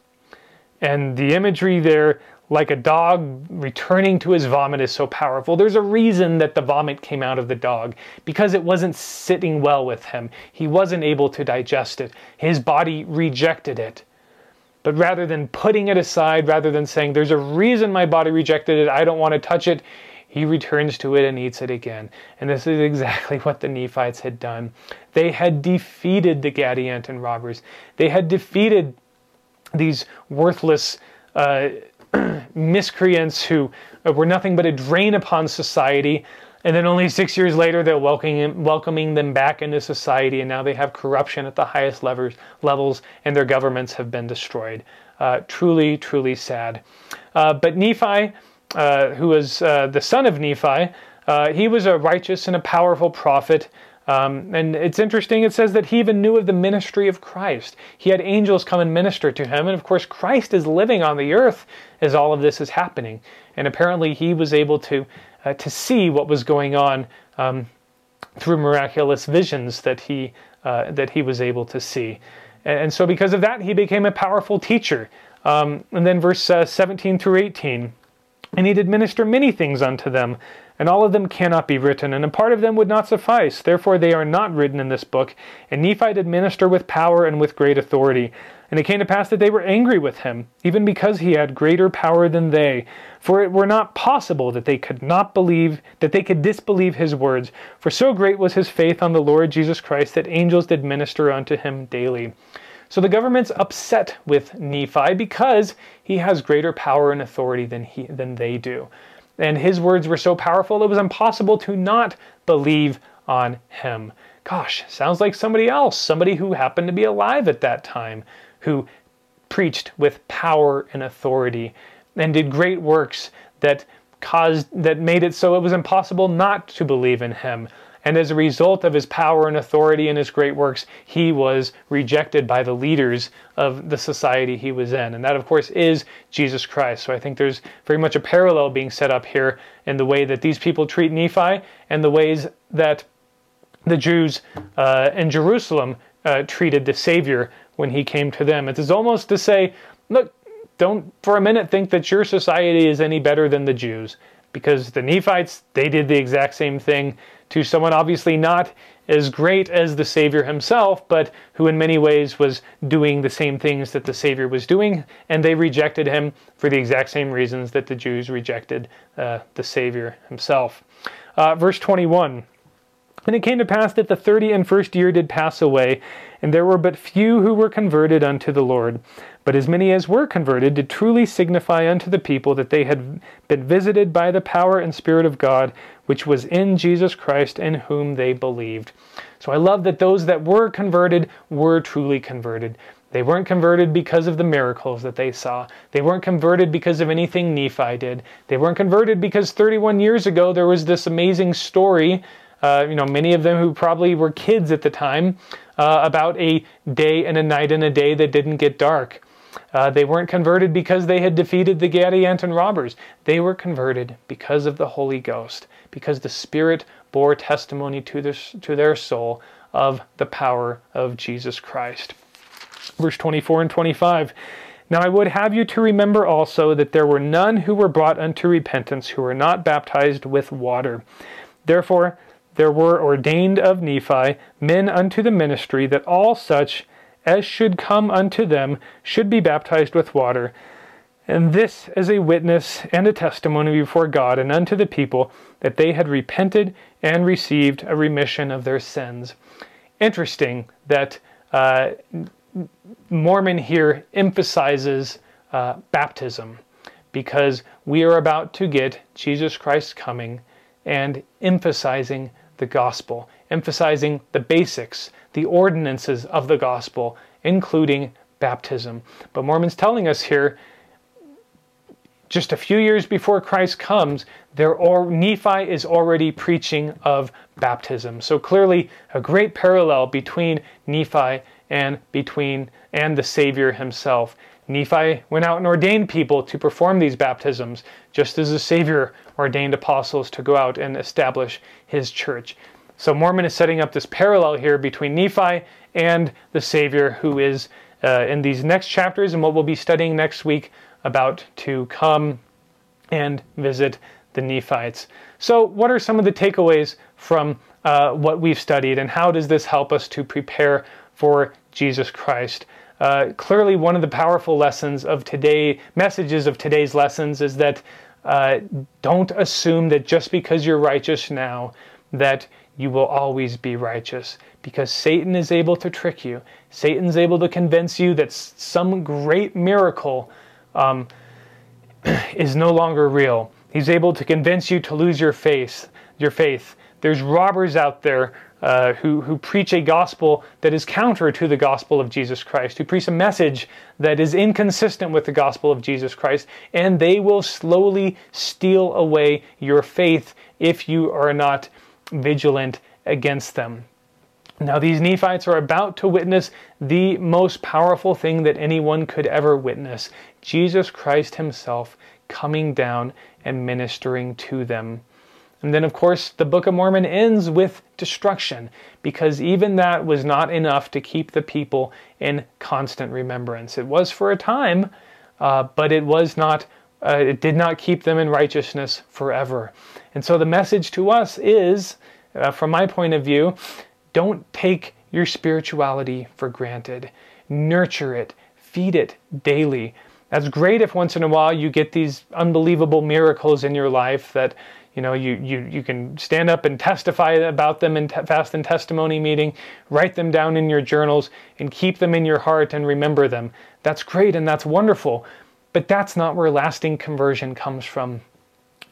And the imagery there, like a dog returning to his vomit, is so powerful. There's a reason that the vomit came out of the dog because it wasn't sitting well with him. He wasn't able to digest it, his body rejected it. But rather than putting it aside, rather than saying, There's a reason my body rejected it, I don't want to touch it, he returns to it and eats it again. And this is exactly what the Nephites had done. They had defeated the Gadianton robbers, they had defeated these worthless uh, miscreants who were nothing but a drain upon society. And then only six years later, they're welcoming, welcoming them back into society, and now they have corruption at the highest levels, levels and their governments have been destroyed. Uh, truly, truly sad. Uh, but Nephi, uh, who was uh, the son of Nephi, uh, he was a righteous and a powerful prophet. Um, and it's interesting, it says that he even knew of the ministry of Christ. He had angels come and minister to him. And of course, Christ is living on the earth as all of this is happening. And apparently, he was able to, uh, to see what was going on um, through miraculous visions that he, uh, that he was able to see. And, and, so, because of that, he became a powerful teacher. Um, and then, verse uh, 17 through 18 and he did minister many things unto them and all of them cannot be written, and a part of them would not suffice. Therefore they are not written in this book. And Nephi did minister with power and with great authority. And it came to pass that they were angry with him, even because he had greater power than they. For it were not possible that they could not believe, that they could disbelieve his words. For so great was his faith on the Lord Jesus Christ that angels did minister unto him daily. So the government's upset with Nephi because he has greater power and authority than, he, than they do. And his words were so powerful, it was impossible to not believe on him. Gosh, sounds like somebody else, somebody who happened to be alive at that time, who preached with power and authority and did great works that caused that made it so it was impossible not to believe in him. And as a result of his power and authority and his great works, he was rejected by the leaders of the society he was in. And that, of course, is Jesus Christ. So I think there's very much a parallel being set up here in the way that these people treat Nephi and the ways that the Jews uh, in Jerusalem uh, treated the Savior when he came to them. It is almost to say, look, don't for a minute think that your society is any better than the Jews because the Nephites, they did the exact same thing to someone obviously not as great as the Savior himself, but who in many ways was doing the same things that the Savior was doing, and they rejected him for the exact same reasons that the Jews rejected uh, the Savior himself. Uh, verse 21 And it came to pass that the thirty and first year did pass away, and there were but few who were converted unto the Lord. But as many as were converted did truly signify unto the people that they had been visited by the power and Spirit of God, which was in Jesus Christ, in whom they believed. So I love that those that were converted were truly converted. They weren't converted because of the miracles that they saw. They weren't converted because of anything Nephi did. They weren't converted because 31 years ago there was this amazing story. Uh, you know, many of them who probably were kids at the time, uh, about a day and a night and a day that didn't get dark. Uh, they weren't converted because they had defeated the Gadianton robbers. They were converted because of the Holy Ghost, because the Spirit bore testimony to their, to their soul of the power of Jesus Christ. Verse 24 and 25. Now I would have you to remember also that there were none who were brought unto repentance who were not baptized with water. Therefore, there were ordained of Nephi men unto the ministry that all such as should come unto them should be baptized with water. And this as a witness and a testimony before God and unto the people that they had repented and received a remission of their sins. Interesting that uh, Mormon here emphasizes uh, baptism because we are about to get Jesus Christ coming and emphasizing the gospel, emphasizing the basics, the ordinances of the gospel, including baptism. But Mormon's telling us here, just a few years before Christ comes, there or Nephi is already preaching of baptism. So clearly a great parallel between Nephi and between and the Savior himself. Nephi went out and ordained people to perform these baptisms, just as the Savior ordained apostles to go out and establish his church. So Mormon is setting up this parallel here between Nephi and the Savior, who is uh, in these next chapters and what we'll be studying next week about to come and visit the Nephites. So, what are some of the takeaways from uh, what we've studied, and how does this help us to prepare for Jesus Christ? Uh, clearly, one of the powerful lessons of today, messages of today's lessons, is that uh, don't assume that just because you're righteous now, that you will always be righteous because Satan is able to trick you. Satan's able to convince you that some great miracle um, is no longer real. He's able to convince you to lose your faith. Your faith. There's robbers out there uh, who, who preach a gospel that is counter to the gospel of Jesus Christ, who preach a message that is inconsistent with the gospel of Jesus Christ, and they will slowly steal away your faith if you are not vigilant against them. Now, these Nephites are about to witness the most powerful thing that anyone could ever witness Jesus Christ Himself coming down and ministering to them. And then, of course, the Book of Mormon ends with destruction, because even that was not enough to keep the people in constant remembrance. It was for a time, uh, but it was not. Uh, it did not keep them in righteousness forever. And so the message to us is, uh, from my point of view, don't take your spirituality for granted. Nurture it, feed it daily. That's great if once in a while you get these unbelievable miracles in your life that you know you you you can stand up and testify about them in te- fast and testimony meeting, write them down in your journals and keep them in your heart and remember them. That's great and that's wonderful. But that's not where lasting conversion comes from.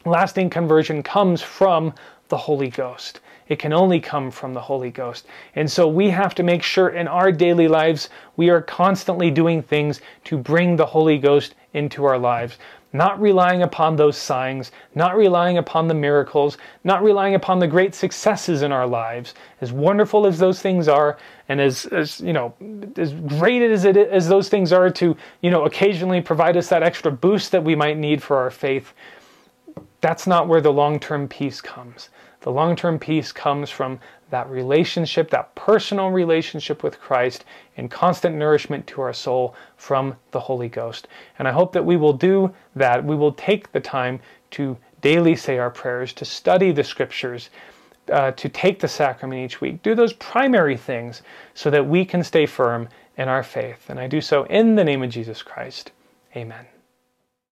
Lasting conversion comes from the Holy Ghost. It can only come from the Holy Ghost. And so we have to make sure in our daily lives we are constantly doing things to bring the Holy Ghost into our lives. Not relying upon those signs, not relying upon the miracles, not relying upon the great successes in our lives. As wonderful as those things are, and as, as you know, as great as it as those things are to, you know, occasionally provide us that extra boost that we might need for our faith, that's not where the long-term peace comes. The long term peace comes from that relationship, that personal relationship with Christ, and constant nourishment to our soul from the Holy Ghost. And I hope that we will do that. We will take the time to daily say our prayers, to study the scriptures, uh, to take the sacrament each week. Do those primary things so that we can stay firm in our faith. And I do so in the name of Jesus Christ. Amen.